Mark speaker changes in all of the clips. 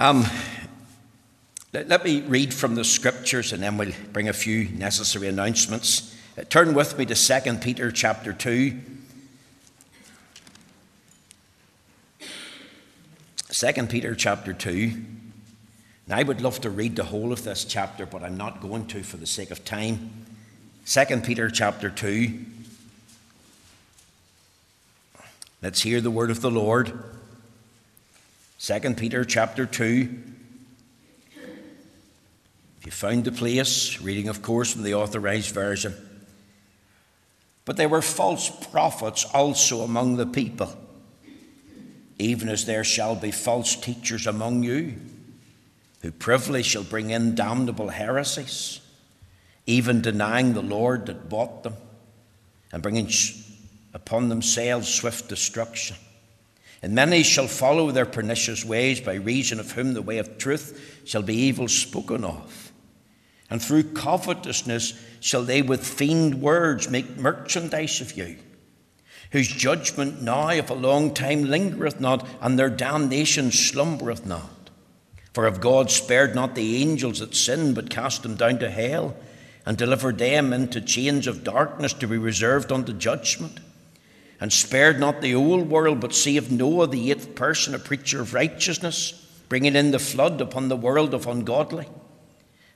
Speaker 1: Um, let, let me read from the scriptures and then we'll bring a few necessary announcements. Uh, turn with me to 2 Peter chapter 2. 2 Peter chapter 2. Now, I would love to read the whole of this chapter, but I'm not going to for the sake of time. 2 Peter chapter 2. Let's hear the word of the Lord. 2 Peter chapter 2. If you found the place, reading, of course, from the authorized version. But there were false prophets also among the people, even as there shall be false teachers among you, who privily shall bring in damnable heresies, even denying the Lord that bought them, and bringing upon themselves swift destruction. And many shall follow their pernicious ways, by reason of whom the way of truth shall be evil spoken of. And through covetousness shall they with feigned words make merchandise of you, whose judgment now of a long time lingereth not, and their damnation slumbereth not. For if God spared not the angels that sinned, but cast them down to hell, and delivered them into chains of darkness to be reserved unto judgment, and spared not the old world, but saved Noah, the eighth person, a preacher of righteousness, bringing in the flood upon the world of ungodly,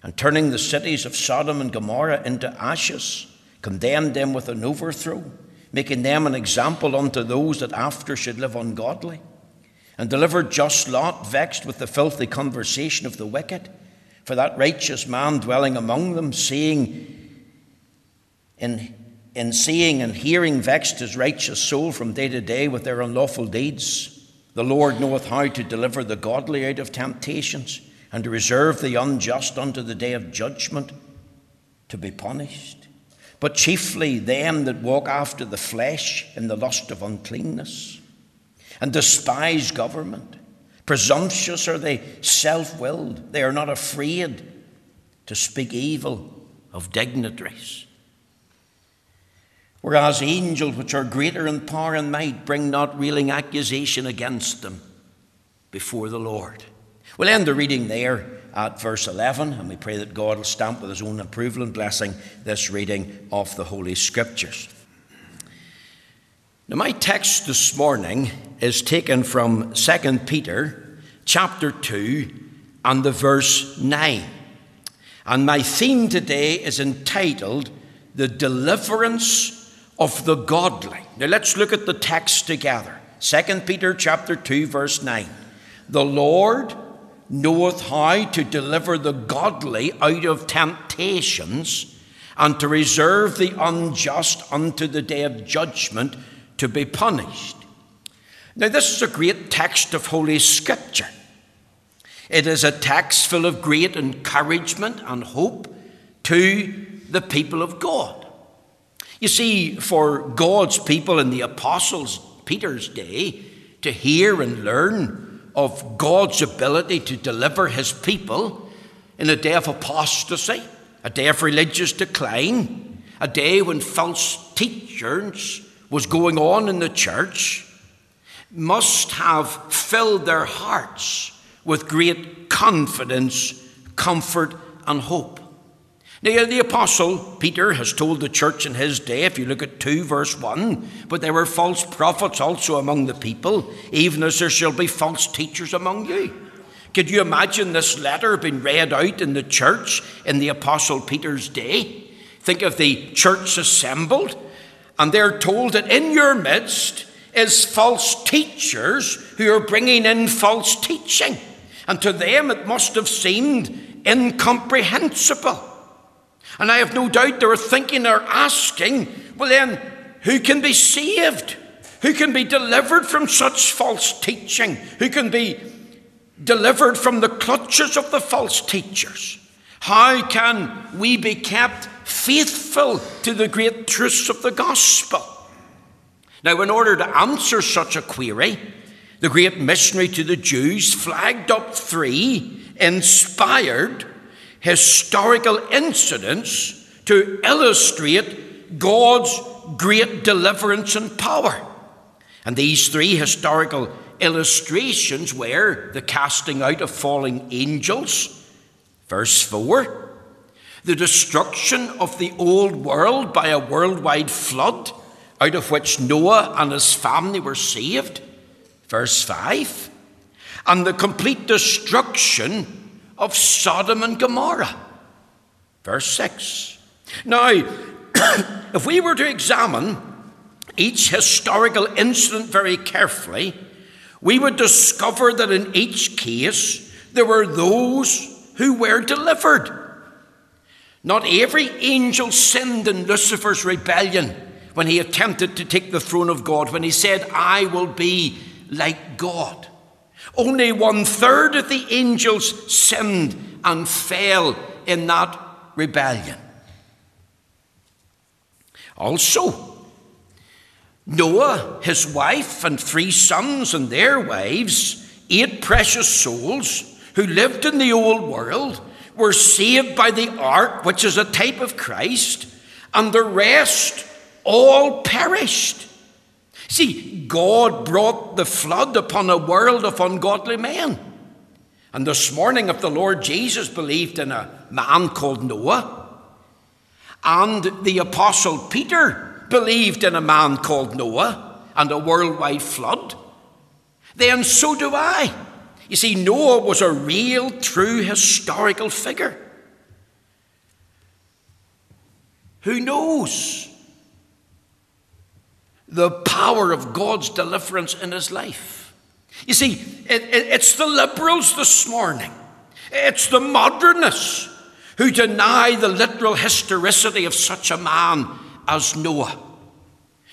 Speaker 1: and turning the cities of Sodom and Gomorrah into ashes, condemned them with an overthrow, making them an example unto those that after should live ungodly, and delivered just Lot, vexed with the filthy conversation of the wicked, for that righteous man dwelling among them, seeing in in seeing and hearing vexed his righteous soul from day to day with their unlawful deeds. The Lord knoweth how to deliver the godly out of temptations, and to reserve the unjust unto the day of judgment to be punished. But chiefly them that walk after the flesh in the lust of uncleanness, and despise government. Presumptuous are they, self willed. They are not afraid to speak evil of dignitaries. Whereas angels, which are greater in power and might, bring not reeling accusation against them before the Lord. We'll end the reading there at verse 11, and we pray that God will stamp with his own approval and blessing this reading of the Holy Scriptures. Now, my text this morning is taken from 2 Peter chapter 2 and the verse 9. And my theme today is entitled The Deliverance of the godly. Now let's look at the text together. 2 Peter chapter 2 verse 9. The Lord knoweth how to deliver the godly out of temptations and to reserve the unjust unto the day of judgment to be punished. Now, this is a great text of Holy Scripture. It is a text full of great encouragement and hope to the people of God. You see, for God's people in the apostles Peter's day to hear and learn of God's ability to deliver his people in a day of apostasy, a day of religious decline, a day when false teachers was going on in the church, must have filled their hearts with great confidence, comfort, and hope. Now, the Apostle Peter has told the church in his day, if you look at 2 verse 1, but there were false prophets also among the people, even as there shall be false teachers among you. Could you imagine this letter being read out in the church in the Apostle Peter's day? Think of the church assembled, and they're told that in your midst is false teachers who are bringing in false teaching. And to them it must have seemed incomprehensible. And I have no doubt they were thinking or asking, well, then, who can be saved? Who can be delivered from such false teaching? Who can be delivered from the clutches of the false teachers? How can we be kept faithful to the great truths of the gospel? Now, in order to answer such a query, the great missionary to the Jews flagged up three inspired historical incidents to illustrate God's great deliverance and power. And these three historical illustrations were the casting out of falling angels, verse 4, the destruction of the old world by a worldwide flood, out of which Noah and his family were saved, verse 5, and the complete destruction of Sodom and Gomorrah, verse 6. Now, if we were to examine each historical incident very carefully, we would discover that in each case there were those who were delivered. Not every angel sinned in Lucifer's rebellion when he attempted to take the throne of God, when he said, I will be like God. Only one third of the angels sinned and fell in that rebellion. Also, Noah, his wife, and three sons and their wives, eight precious souls who lived in the old world, were saved by the ark, which is a type of Christ, and the rest all perished. See, God brought the flood upon a world of ungodly men. And this morning, if the Lord Jesus believed in a man called Noah, and the Apostle Peter believed in a man called Noah and a worldwide flood, then so do I. You see, Noah was a real, true historical figure. Who knows the power of God's deliverance in his life? You see, it, it, it's the liberals this morning, it's the modernists who deny the literal historicity of such a man as Noah.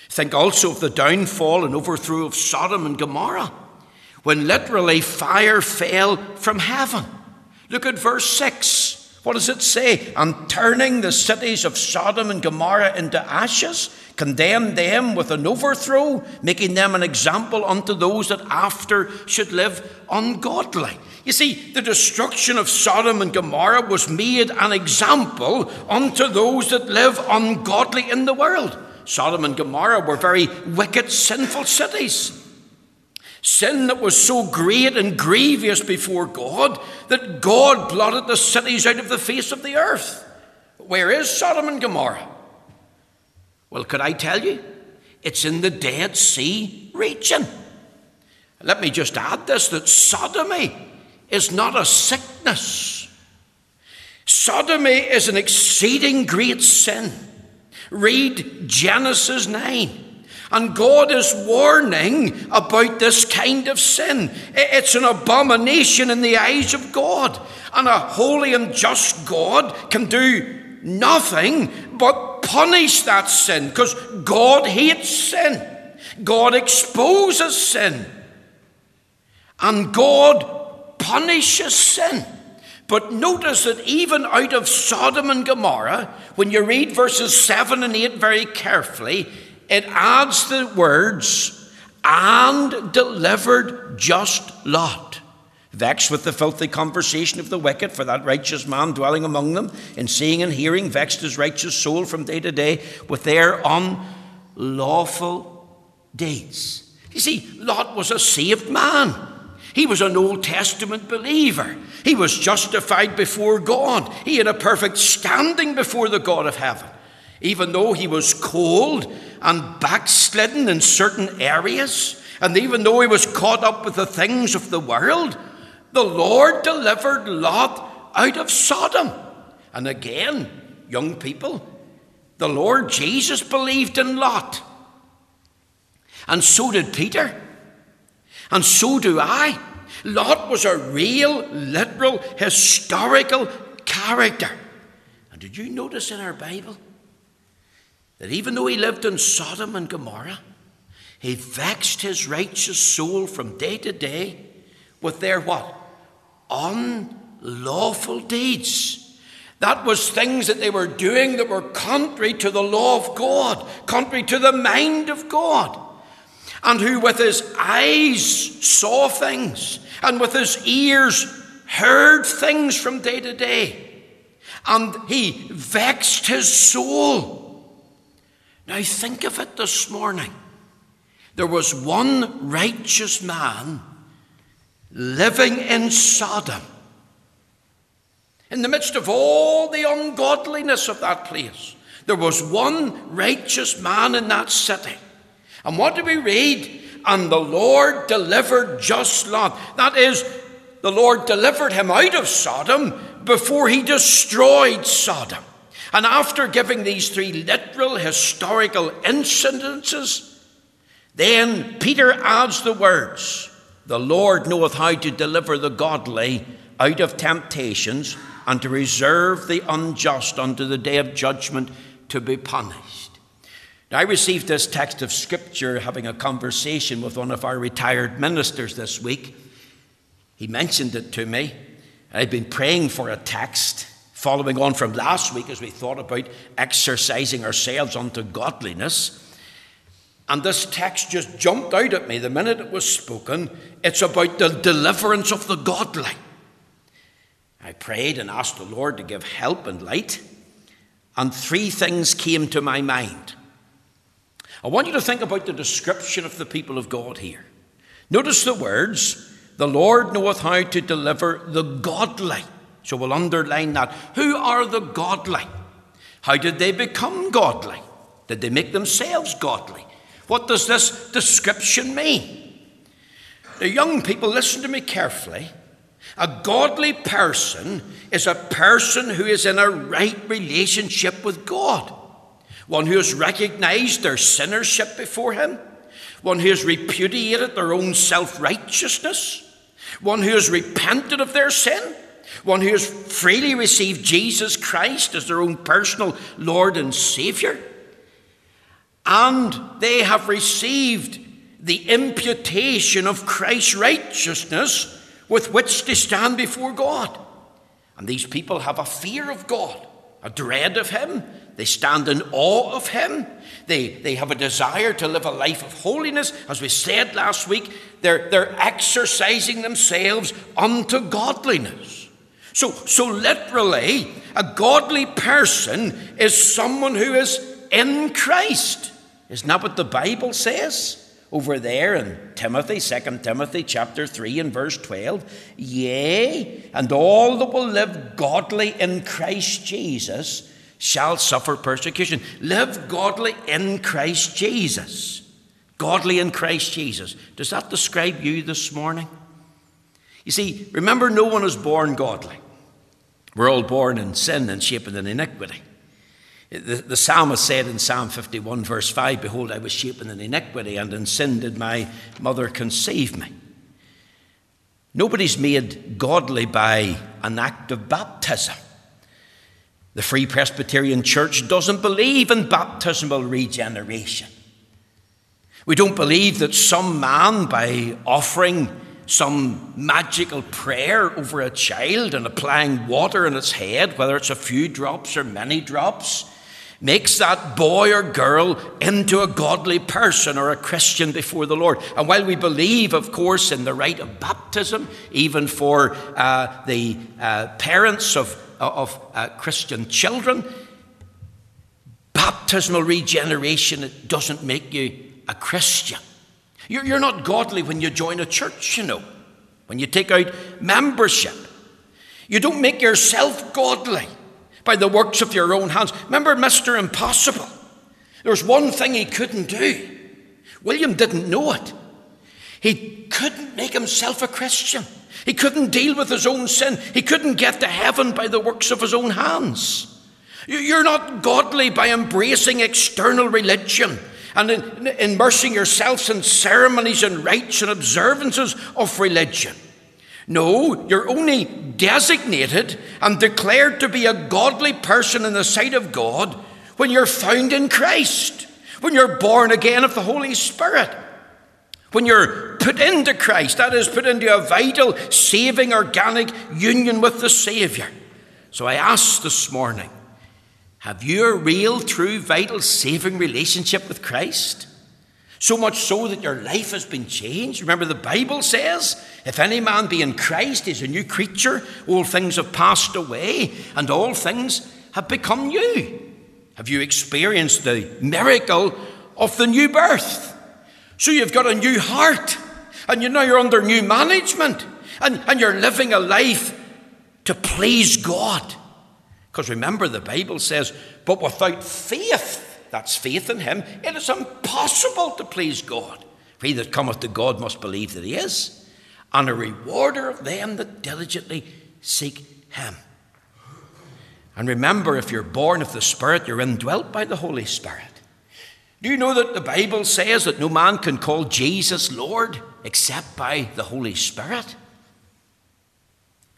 Speaker 1: Think also of the downfall and overthrow of Sodom and Gomorrah, when literally fire fell from heaven. Look at verse 6. What does it say? And turning the cities of Sodom and Gomorrah into ashes, condemned them with an overthrow, making them an example unto those that after should live ungodly. You see, the destruction of Sodom and Gomorrah was made an example unto those that live ungodly in the world. Sodom and Gomorrah were very wicked, sinful cities. Sin that was so great and grievous before God that God blotted the cities out of the face of the earth. Where is Sodom and Gomorrah? Well, could I tell you? It's in the Dead Sea region. Let me just add this that sodomy is not a sickness. Sodomy is an exceeding great sin. Read Genesis 9. And God is warning about this kind of sin. It's an abomination in the eyes of God. And a holy and just God can do nothing but punish that sin because God hates sin. God exposes sin. And God punishes sin. But notice that even out of Sodom and Gomorrah, when you read verses 7 and 8 very carefully, it adds the words, and delivered just Lot. Vexed with the filthy conversation of the wicked, for that righteous man dwelling among them, in seeing and hearing, vexed his righteous soul from day to day with their unlawful deeds. You see, Lot was a saved man. He was an Old Testament believer. He was justified before God. He had a perfect standing before the God of heaven. Even though he was cold and backslidden in certain areas, and even though he was caught up with the things of the world, the Lord delivered Lot out of Sodom. And again, young people, the Lord Jesus believed in Lot. And so did Peter. And so do I. Lot was a real, literal, historical character. And did you notice in our Bible that even though he lived in Sodom and Gomorrah, he vexed his righteous soul from day to day with their what? Unlawful deeds. That was things that they were doing that were contrary to the law of God, contrary to the mind of God and who with his eyes saw things, and with his ears heard things from day to day. And he vexed his soul. Now think of it this morning. There was one righteous man living in Sodom. In the midst of all the ungodliness of that place, there was one righteous man in that city. And what do we read? And the Lord delivered just Lot. That is, the Lord delivered him out of Sodom before he destroyed Sodom. And after giving these three literal historical incidences, then Peter adds the words The Lord knoweth how to deliver the godly out of temptations and to reserve the unjust unto the day of judgment to be punished. Now, I received this text of Scripture having a conversation with one of our retired ministers this week. He mentioned it to me. I've been praying for a text following on from last week as we thought about exercising ourselves unto godliness. And this text just jumped out at me the minute it was spoken. It's about the deliverance of the godly. I prayed and asked the Lord to give help and light, and three things came to my mind. I want you to think about the description of the people of God here. Notice the words, the Lord knoweth how to deliver the godly. So we'll underline that. Who are the godly? How did they become godly? Did they make themselves godly? What does this description mean? The young people, listen to me carefully. A godly person is a person who is in a right relationship with God, one who has recognized their sinnership before Him, one who has repudiated their own self righteousness, one who has repented of their sin, one who has freely received Jesus Christ as their own personal Lord and Saviour. And they have received the imputation of Christ's righteousness with which to stand before God. And these people have a fear of God, a dread of Him. They stand in awe of Him. They, they have a desire to live a life of holiness. As we said last week, they're, they're exercising themselves unto godliness. So, so literally, a godly person is someone who is in Christ. Isn't that what the Bible says? Over there in Timothy, 2 Timothy chapter 3 and verse 12. Yea, and all that will live godly in Christ Jesus shall suffer persecution. Live godly in Christ Jesus. Godly in Christ Jesus. Does that describe you this morning? You see, remember, no one is born godly. We're all born in sin and shaped in iniquity. The, the psalmist said in Psalm 51, verse 5 Behold, I was shapen in iniquity, and in sin did my mother conceive me. Nobody's made godly by an act of baptism. The Free Presbyterian Church doesn't believe in baptismal regeneration. We don't believe that some man, by offering some magical prayer over a child and applying water in its head, whether it's a few drops or many drops, makes that boy or girl into a godly person or a Christian before the Lord. And while we believe, of course, in the rite of baptism, even for uh, the uh, parents of, of uh, Christian children, baptismal regeneration it doesn't make you a Christian. You're, you're not godly when you join a church, you know, when you take out membership. You don't make yourself godly by the works of your own hands. Remember Mr. Impossible? There was one thing he couldn't do. William didn't know it. He couldn't make himself a Christian. He couldn't deal with his own sin. He couldn't get to heaven by the works of his own hands. You're not godly by embracing external religion and immersing yourselves in ceremonies and rites and observances of religion. No, you're only designated and declared to be a godly person in the sight of God when you're found in Christ, when you're born again of the Holy Spirit, when you're put into Christ, that is, put into a vital, saving, organic union with the Saviour. So I ask this morning have you a real, true, vital, saving relationship with Christ? So much so that your life has been changed. Remember, the Bible says, if any man be in Christ, he's a new creature. All things have passed away, and all things have become new. Have you experienced the miracle of the new birth? So you've got a new heart, and you know you're under new management. And, and you're living a life to please God. Because remember, the Bible says, but without faith, that's faith in Him, it is impossible to please God. For he that cometh to God must believe that He is, and a rewarder of them that diligently seek Him. And remember, if you're born of the Spirit, you're indwelt by the Holy Spirit. Do you know that the Bible says that no man can call Jesus Lord except by the Holy Spirit?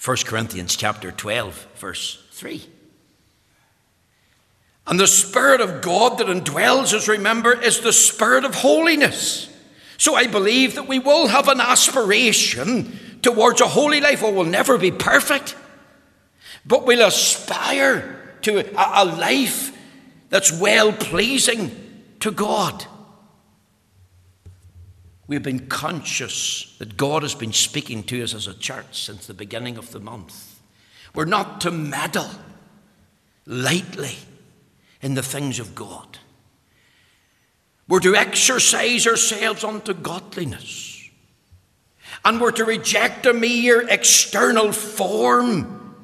Speaker 1: 1 Corinthians chapter 12, verse 3. And the Spirit of God that indwells us, remember, is the Spirit of holiness. So I believe that we will have an aspiration towards a holy life. Oh, we'll never be perfect, but we'll aspire to a, a life that's well pleasing to God. We've been conscious that God has been speaking to us as a church since the beginning of the month. We're not to meddle lightly in the things of God. We're to exercise ourselves unto godliness. And we're to reject a mere external form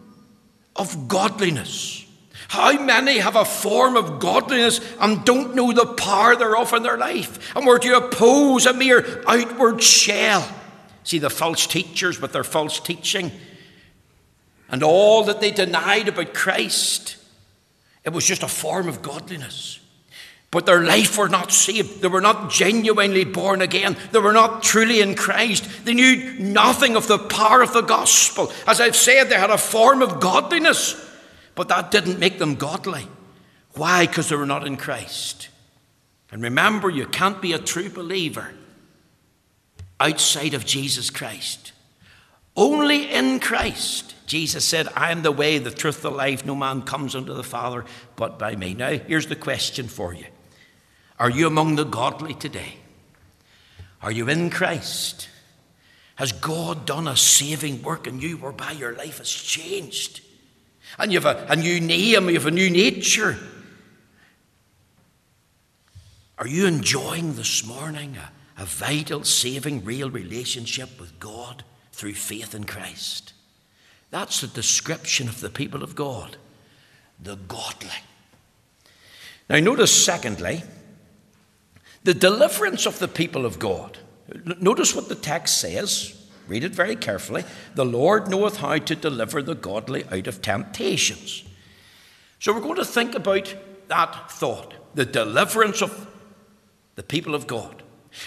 Speaker 1: of godliness. How many have a form of godliness and don't know the power thereof in their life? And we're to oppose a mere outward shell. See the false teachers with their false teaching and all that they denied about Christ. It was just a form of godliness. But their life were not saved. They were not genuinely born again. They were not truly in Christ. They knew nothing of the power of the gospel. As I've said, they had a form of godliness but that didn't make them godly. Why? Because they were not in Christ. And remember, you can't be a true believer outside of Jesus Christ. Only in Christ. Jesus said, I am the way, the truth, the life. No man comes unto the Father but by me. Now, here's the question for you Are you among the godly today? Are you in Christ? Has God done a saving work in you whereby your life has changed? and you have a, a new name, you have a new nature. Are you enjoying this morning a, a vital, saving, real relationship with God through faith in Christ? That's the description of the people of God, the godly. Now, notice, secondly, the deliverance of the people of God. Notice what the text says Read it very carefully. The Lord knoweth how to deliver the godly out of temptations. So we're going to think about that thought the deliverance of the people of God.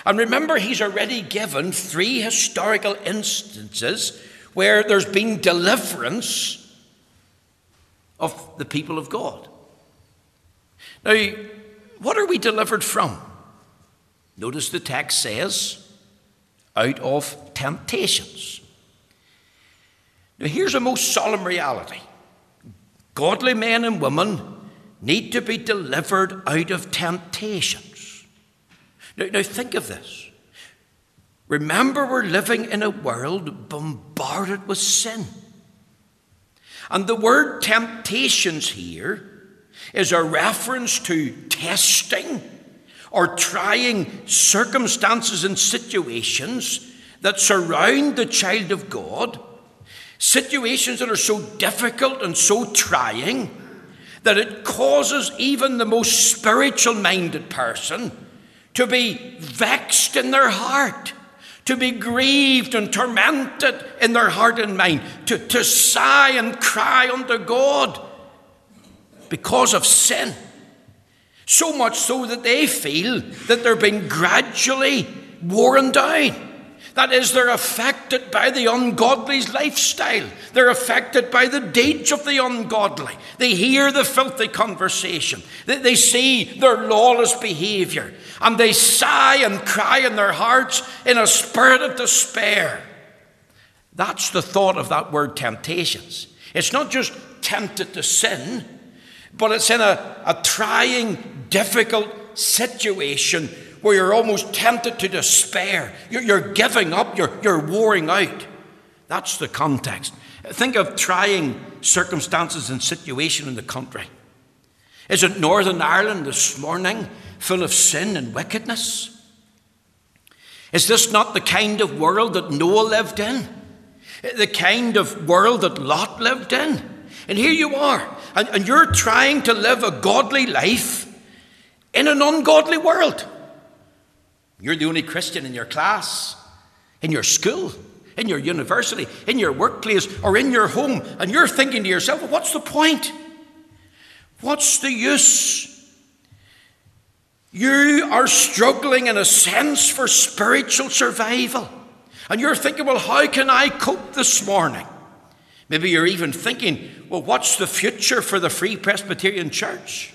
Speaker 1: And remember, he's already given three historical instances where there's been deliverance of the people of God. Now, what are we delivered from? Notice the text says, out of temptations. Now, here's a most solemn reality godly men and women need to be delivered out of temptations. Now, now think of this. Remember, we're living in a world bombarded with sin. And the word temptations here is a reference to testing or trying circumstances and situations that surround the child of God, situations that are so difficult and so trying that it causes even the most spiritual minded person to be vexed in their heart, to be grieved and tormented in their heart and mind, to, to sigh and cry unto God because of sin. So much so that they feel that they're being gradually worn down. That is, they're affected by the ungodly's lifestyle. They're affected by the deeds of the ungodly. They hear the filthy conversation. They, see their lawless behavior. And they sigh and cry in their hearts in a spirit of despair. That's the thought of that word temptations. It's not just tempted to sin, but it's in a, a trying, difficult situation where you're almost tempted to despair. You're, giving up, you're, you're wearing out. That's the context. Think of trying circumstances and situation in the country. Is it Northern Ireland this morning full of sin and wickedness? Is this not the kind of world that Noah lived in? the kind of world that Lot lived in. And here you are, and, and you're trying to live a godly life in an ungodly world. You're the only Christian in your class, in your school, in your university, in your workplace, or in your home, and you're thinking to yourself, well, what's the point? What's the use? You are struggling in a sense for spiritual survival. And you're thinking, well, how can I cope this morning? Maybe you're even thinking, well, what's the future for the Free Presbyterian Church?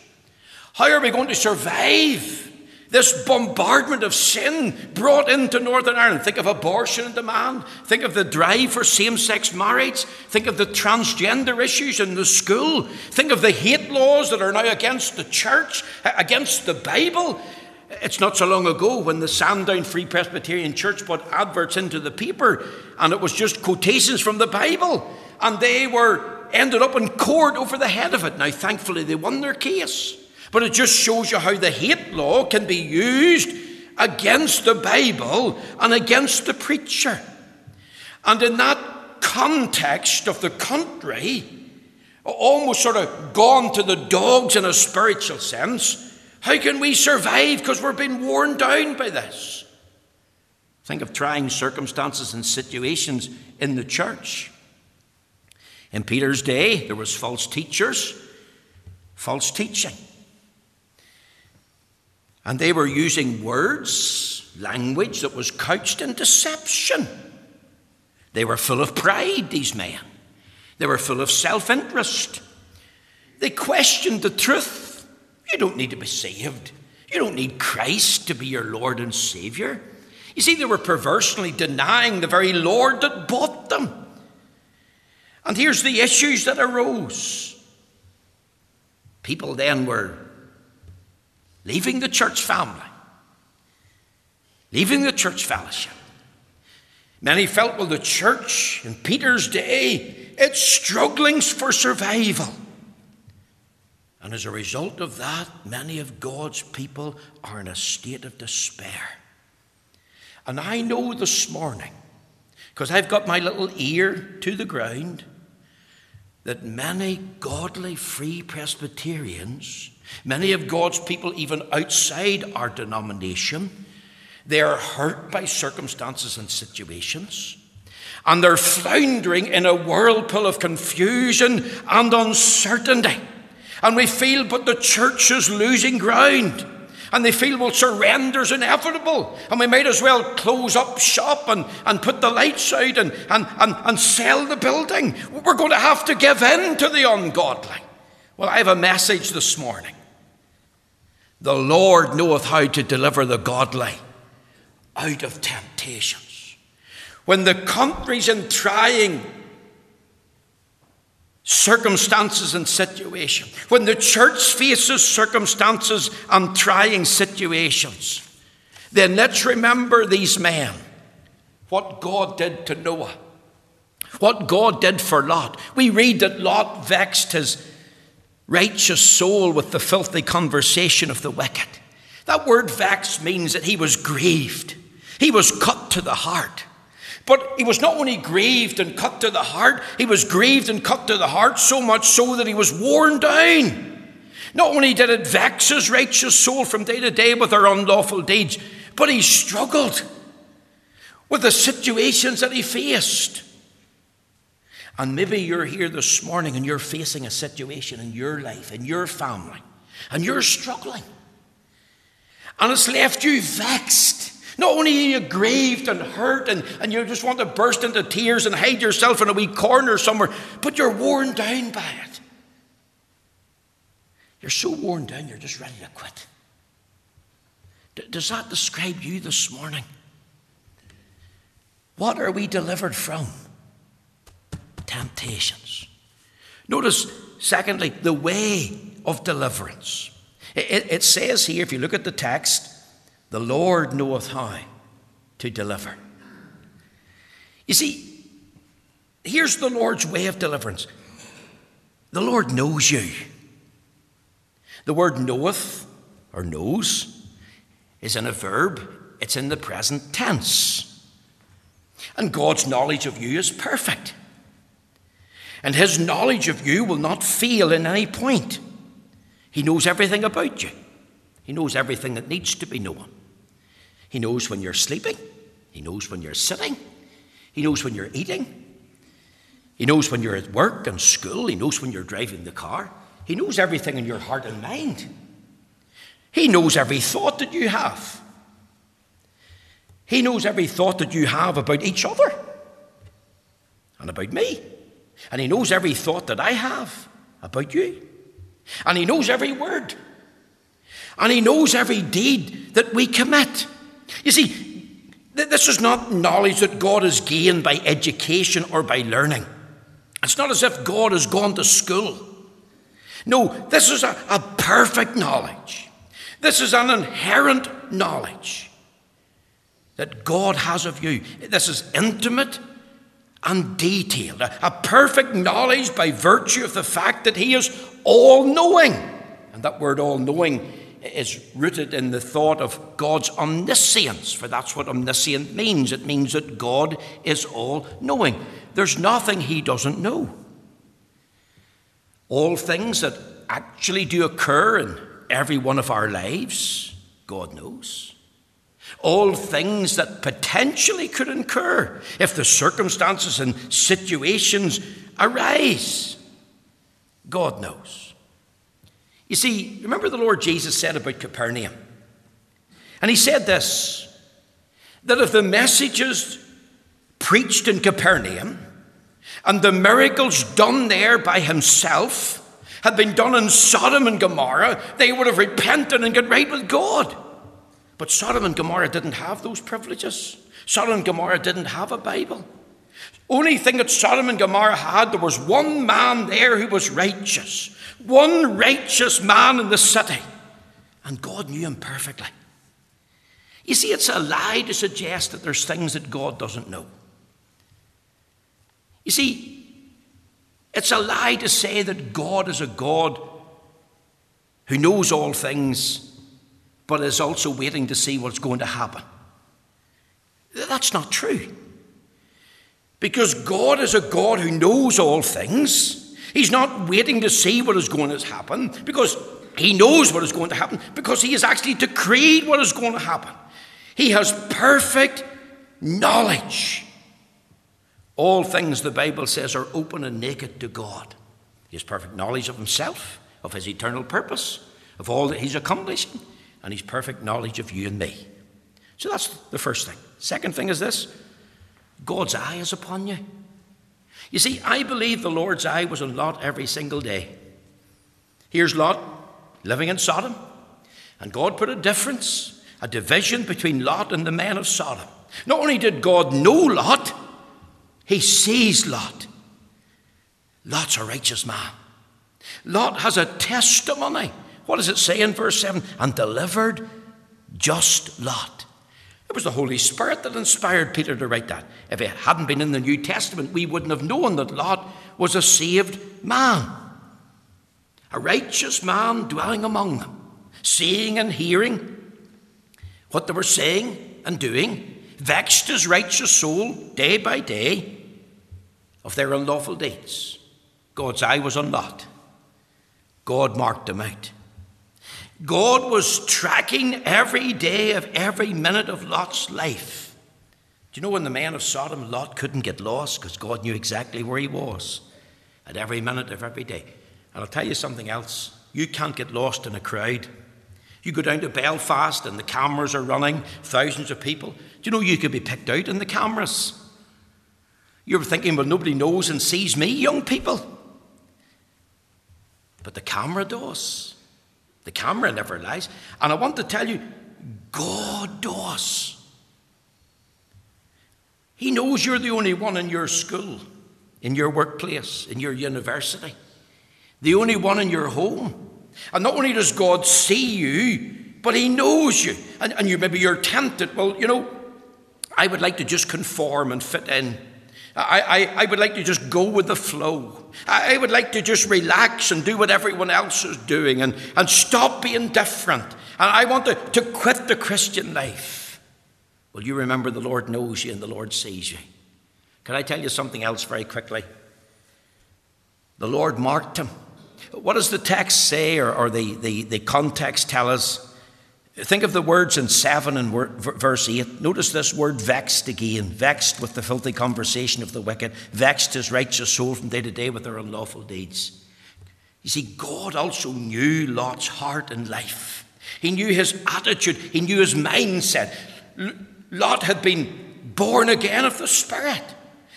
Speaker 1: How are we going to survive this bombardment of sin brought into Northern Ireland. Think of abortion and demand. Think of the drive for same sex marriage. Think of the transgender issues in the school. Think of the hate laws that are now against the church, against the Bible. It's not so long ago when the Sandown Free Presbyterian Church put adverts into the paper and it was just quotations from the Bible. And they were ended up in court over the head of it. Now, thankfully, they won their case. But it just shows you how the hate law can be used against the Bible and against the preacher. And in that context of the country, almost sort of gone to the dogs in a spiritual sense, how can we survive because we're being worn down by this? Think of trying circumstances and situations in the church. In Peter's day, there was false teachers, false teaching. And they were using words, language that was couched in deception. They were full of pride, these men. They were full of self interest. They questioned the truth. You don't need to be saved. You don't need Christ to be your Lord and Savior. You see, they were perversely denying the very Lord that bought them. And here's the issues that arose. People then were leaving the church family, leaving the church fellowship. Many felt, well, the church in Peter's day, it's struggling for survival. And as a result of that, many of God's people are in a state of despair. And I know this morning, because I've got my little ear to the ground, that many godly free Presbyterians Many of God's people, even outside our denomination, they are hurt by circumstances and situations. And they're floundering in a whirlpool of confusion and uncertainty. And we feel, but the church is losing ground. And they feel, well, surrender's inevitable. And we might as well close up shop and, and put the lights out and, and, and, and sell the building. We're going to have to give in to the ungodly. Well, I have a message this morning. The Lord knoweth how to deliver the godly out of temptations. When the country's in trying circumstances and situations, when the church faces circumstances and trying situations, then let's remember these men, what God did to Noah, what God did for Lot. We read that Lot vexed his righteous soul with the filthy conversation of the wicked. That word vex means that he was grieved, he was cut to the heart. But he was not only grieved and cut to the heart, he was grieved and cut to the heart so much so that he was worn down. Not only did it vex his righteous soul from day to day with their unlawful deeds, but he struggled with the situations that he faced. And maybe you're here this morning and you're facing a situation in your life, in your family, and you're struggling. And it's left you vexed. Not only are you grieved and hurt and, and you just want to burst into tears and hide yourself in a wee corner somewhere, but you're worn down by it. You're so worn down, you're just ready to quit. D- does that describe you this morning? What are we delivered from? temptations. Notice, secondly, the way of deliverance. It, it, says here, if you look at the text, the Lord knoweth how to deliver. You see, here's the Lord's way of deliverance the Lord knows you. The word knoweth or knows is in a verb, it's in the present tense. And God's knowledge of you is perfect. And His knowledge of you will not fail in any point. He knows everything about you, He knows everything that needs to be known. He knows when you're sleeping, He knows when you're sitting, He knows when you're eating, He knows when you're at work and school, He knows when you're driving the car. He knows everything in your heart and mind. He knows every thought that you have. He knows every thought that you have about each other and about me. And He knows every thought that I have about you. And He knows every word. And He knows every deed that we commit. You see, this is not knowledge that God has gained by education or by learning. It's not as if God has gone to school. No, this is a, a perfect knowledge. This is an inherent knowledge that God has of you. This is intimate and detailed, a, a perfect knowledge by virtue of the fact that He is all knowing. And that word all knowing is rooted in the thought of God's omniscience, for that's what omniscient means. It means that God is all knowing. There's nothing He doesn't know. All things that actually do occur in every one of our lives, God knows all things that potentially could occur if the circumstances and situations arise. God knows. You see, remember the Lord Jesus said about Capernaum? And he said this that if the messages preached in Capernaum and the miracles done there by himself had been done in Sodom and Gomorrah, they would have repented and got right with God. But Sodom and Gomorrah didn't have those privileges. Sodom and Gomorrah didn't have a Bible. Only thing that Sodom and Gomorrah had, there was one man there who was righteous. One righteous man in the city. And God knew him perfectly. You see, it's a lie to suggest that there's things that God doesn't know. You see, it's a lie to say that God is a God who knows all things but is also waiting to see what's going to happen. That's not true. Because God is a God who knows all things. He's not waiting to see what is going to happen because he knows what is going to happen because he has actually decreed what is going to happen. He has perfect knowledge. All things, the Bible says, are open and naked to God. He has perfect knowledge of himself, of his eternal purpose, of all that he's accomplishing and his perfect knowledge of you and me. So that's the first thing. Second thing is this God's eye is upon you. You see, I believe the Lord's eye was on Lot every single day. Here's Lot living in Sodom, and God put a difference, a division between Lot and the men of Sodom. Not only did God know Lot, he sees Lot. Lot's a righteous man. Lot has a testimony what does it say in verse 7? And delivered just Lot. It was the Holy Spirit that inspired Peter to write that. If it hadn't been in the New Testament, we wouldn't have known that Lot was a saved man, a righteous man dwelling among them, seeing and hearing what they were saying and doing, vexed his righteous soul day by day of their unlawful deeds. God's eye was on Lot. God marked him out. God was tracking every day of every minute of Lot's life. Do you know when the man of Sodom, Lot, couldn't get lost because God knew exactly where he was at every minute of every day? And I'll tell you something else. You can't get lost in a crowd. You go down to Belfast and the cameras are running, thousands of people. Do you know you could be picked out in the cameras? You're thinking, well, nobody knows and sees me, young people. But the camera does. The camera never lies. And I want to tell you, God does. He knows you're the only one in your school, in your workplace, in your university, the only one in your home. And not only does God see you, but He knows you. And, and you maybe you're tempted, well, you know, I would like to just conform and fit in. I, I, I would like to just go with the flow. I, I would like to just relax and do what everyone else is doing and, and stop being different. And I want to, to quit the Christian life. Well, you remember the Lord knows you and the Lord sees you. Can I tell you something else very quickly? The Lord marked him. What does the text say or, or the, the, the context tell us? Think of the words in 7 and verse 8. Notice this word vexed again. Vexed with the filthy conversation of the wicked. Vexed his righteous soul from day to day with their unlawful deeds. You see, God also knew Lot's heart and life. He knew his attitude. He knew his mindset. Lot had been born again of the Spirit.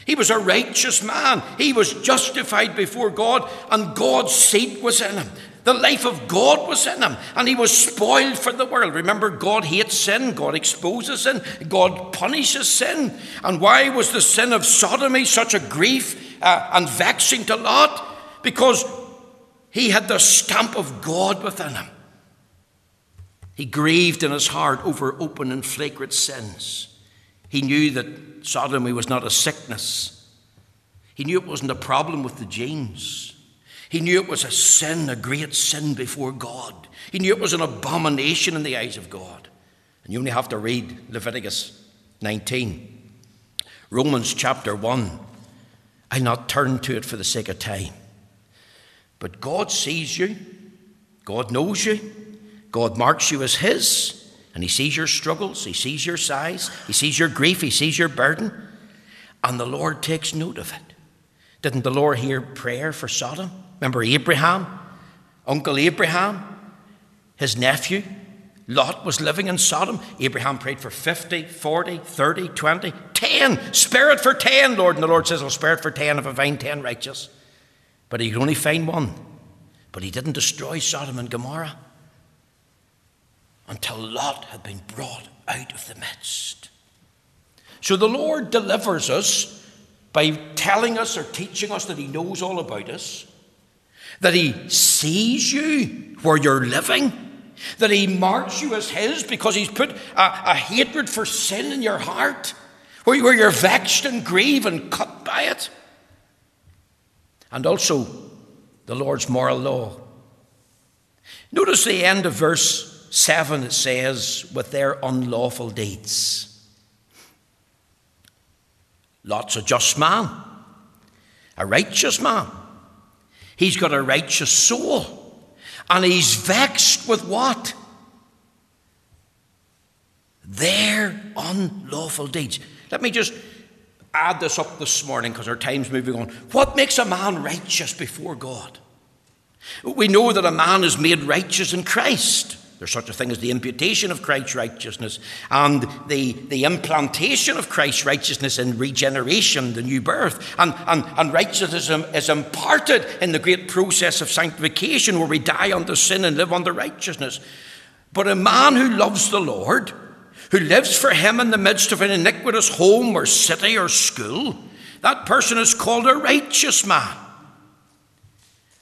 Speaker 1: He was a righteous man. He was justified before God, and God's seed was in him. The life of God was in him, and he was spoiled for the world. Remember, God hates sin, God exposes sin, God punishes sin. And why was the sin of sodomy such a grief uh, and vexing to Lot? Because he had the stamp of God within him. He grieved in his heart over open and flagrant sins. He knew that sodomy was not a sickness. He knew it wasn't a problem with the genes. He knew it was a sin, a great sin before God. He knew it was an abomination in the eyes of God. And you only have to read Leviticus 19, Romans chapter 1. I'll not turn to it for the sake of time. But God sees you, God knows you, God marks you as His, and He sees your struggles, He sees your sighs, He sees your grief, He sees your burden, and the Lord takes note of it. Didn't the Lord hear prayer for Sodom? Remember Abraham, Uncle Abraham, his nephew, Lot was living in Sodom. Abraham prayed for 50, 40, 30, 20, 10. Spare it for 10, Lord. And the Lord says, I'll spare it for 10 if I find 10 righteous. But he could only find one. But he didn't destroy Sodom and Gomorrah until Lot had been brought out of the midst. So the Lord delivers us by telling us or teaching us that He knows all about us, that He sees you where you're living, that He marks you as His because He's put a, a hatred for sin in your heart, where, where you're vexed and grieved and cut by it. And also the Lord's moral law. Notice the end of verse 7 it says, with their unlawful deeds. Lot's a just man, a righteous man. He's got a righteous soul. And he's vexed with what? Their unlawful deeds. Let me just add this up this morning because our time's moving on. What makes a man righteous before God? We know that a man is made righteous in Christ. There's such a thing as the imputation of Christ's righteousness and the, the implantation of Christ's righteousness in regeneration, the new birth. And, and, and righteousness is imparted in the great process of sanctification where we die unto sin and live unto righteousness. But a man who loves the Lord, who lives for him in the midst of an iniquitous home or city or school, that person is called a righteous man.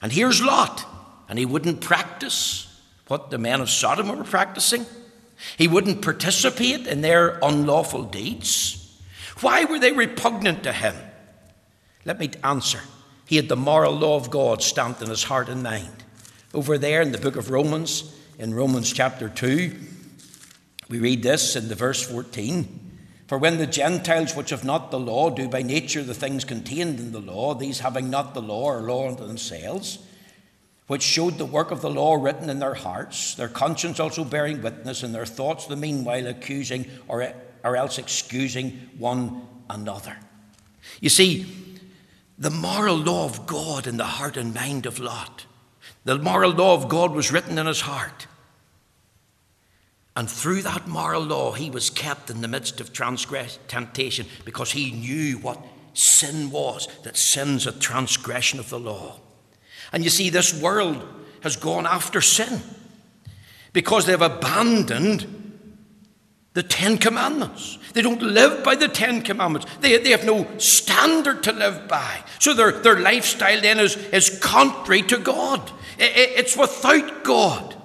Speaker 1: And here's Lot, and he wouldn't practice what the men of Sodom were practicing. He wouldn't participate in their unlawful deeds. Why were they repugnant to him? Let me answer. He had the moral law of God stamped in his heart and mind. Over there in the book of Romans, in Romans chapter 2, we read this in the verse 14. For when the Gentiles which have not the law do by nature the things contained in the law, these having not the law are law unto themselves, which showed the work of the law written in their hearts, their conscience also bearing witness, and their thoughts the meanwhile accusing or, or else excusing one another. You see, the moral law of God in the heart and mind of Lot, the moral law of God was written in his heart. And through that moral law, he was kept in the midst of transgress, temptation because he knew what sin was, that sin's a transgression of the law. And you see, this world has gone after sin because they've abandoned the Ten Commandments. They don't live by the Ten Commandments. They, they have no standard to live by. So their, their lifestyle then is, is contrary to God. It, it's without God.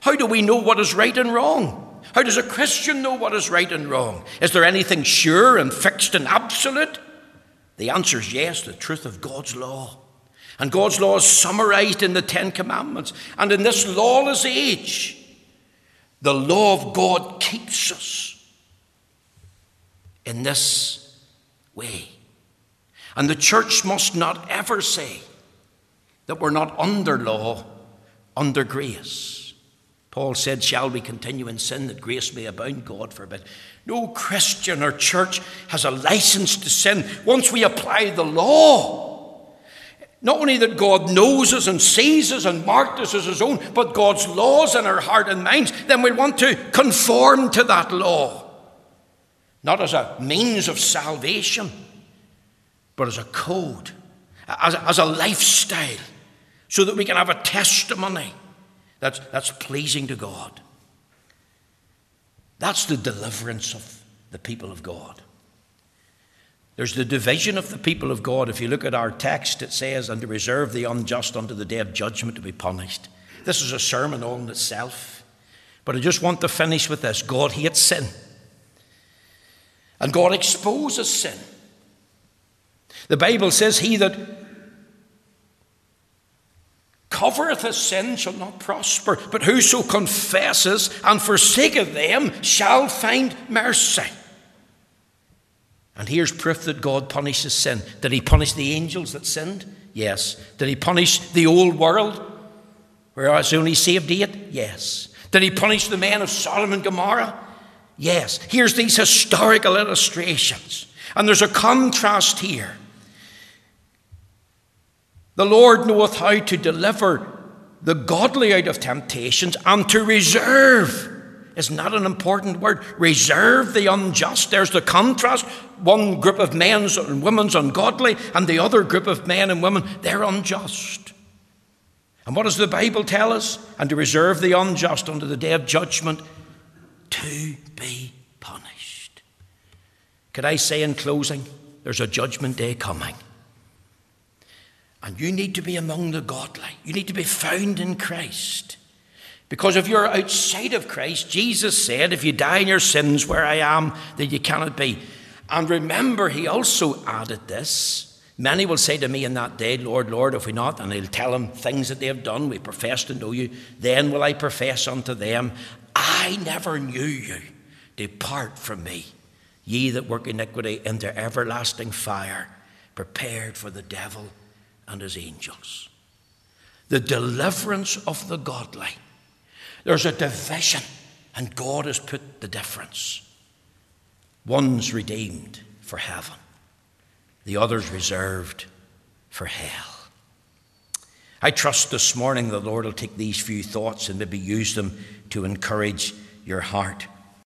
Speaker 1: How do we know what is right and wrong? How does a Christian know what is right and wrong? Is there anything sure and fixed and absolute? The answer is yes, the truth of God's law. And God's law is summarized in the Ten Commandments. And in this lawless age, the law of God keeps us. in this way. And the church must not ever say that we're not under law, under grace. Paul said, Shall we continue in sin that grace may abound? God forbid. No Christian or church has a license to sin once we apply the law. Not only that God knows us and sees us and marked us as His own, but God's laws in our heart and minds, then we want to conform to that law. Not as a means of salvation, but as a code, as, as a lifestyle, so that we can have a testimony that's, that's pleasing to God. That's the deliverance of the people of God. There's the division of the people of God. If you look at our text, it says, and to reserve the unjust unto the day of judgment to be punished. This is a sermon all in itself. But I just want to finish with this God hates sin. And God exposes sin. The Bible says, He that covereth his sin shall not prosper, but whoso confesses and forsaketh them shall find mercy. And here's proof that God punishes sin. Did he punish the angels that sinned? Yes. Did he punish the old world, where it's only saved eight? Yes. Did he punish the men of Sodom and Gomorrah? Yes. Here's these historical illustrations. And there's a contrast here. The Lord knoweth how to deliver the godly out of temptations and to reserve is not an important word. Reserve the unjust. There's the contrast. One group of men and women's ungodly, and the other group of men and women, they're unjust. And what does the Bible tell us? And to reserve the unjust unto the day of judgment to be punished. Could I say in closing, there's a judgment day coming. And you need to be among the godly. You need to be found in Christ. Because if you're outside of Christ, Jesus said, if you die in your sins where I am, then you cannot be. And remember, he also added this. Many will say to me in that day, Lord, Lord, if we not, and he'll tell them things that they have done, we profess to know you, then will I profess unto them, I never knew you. Depart from me, ye that work iniquity, into everlasting fire, prepared for the devil and his angels. The deliverance of the godly there's a division, and God has put the difference. One's redeemed for heaven, the other's reserved for hell. I trust this morning the Lord will take these few thoughts and maybe use them to encourage your heart.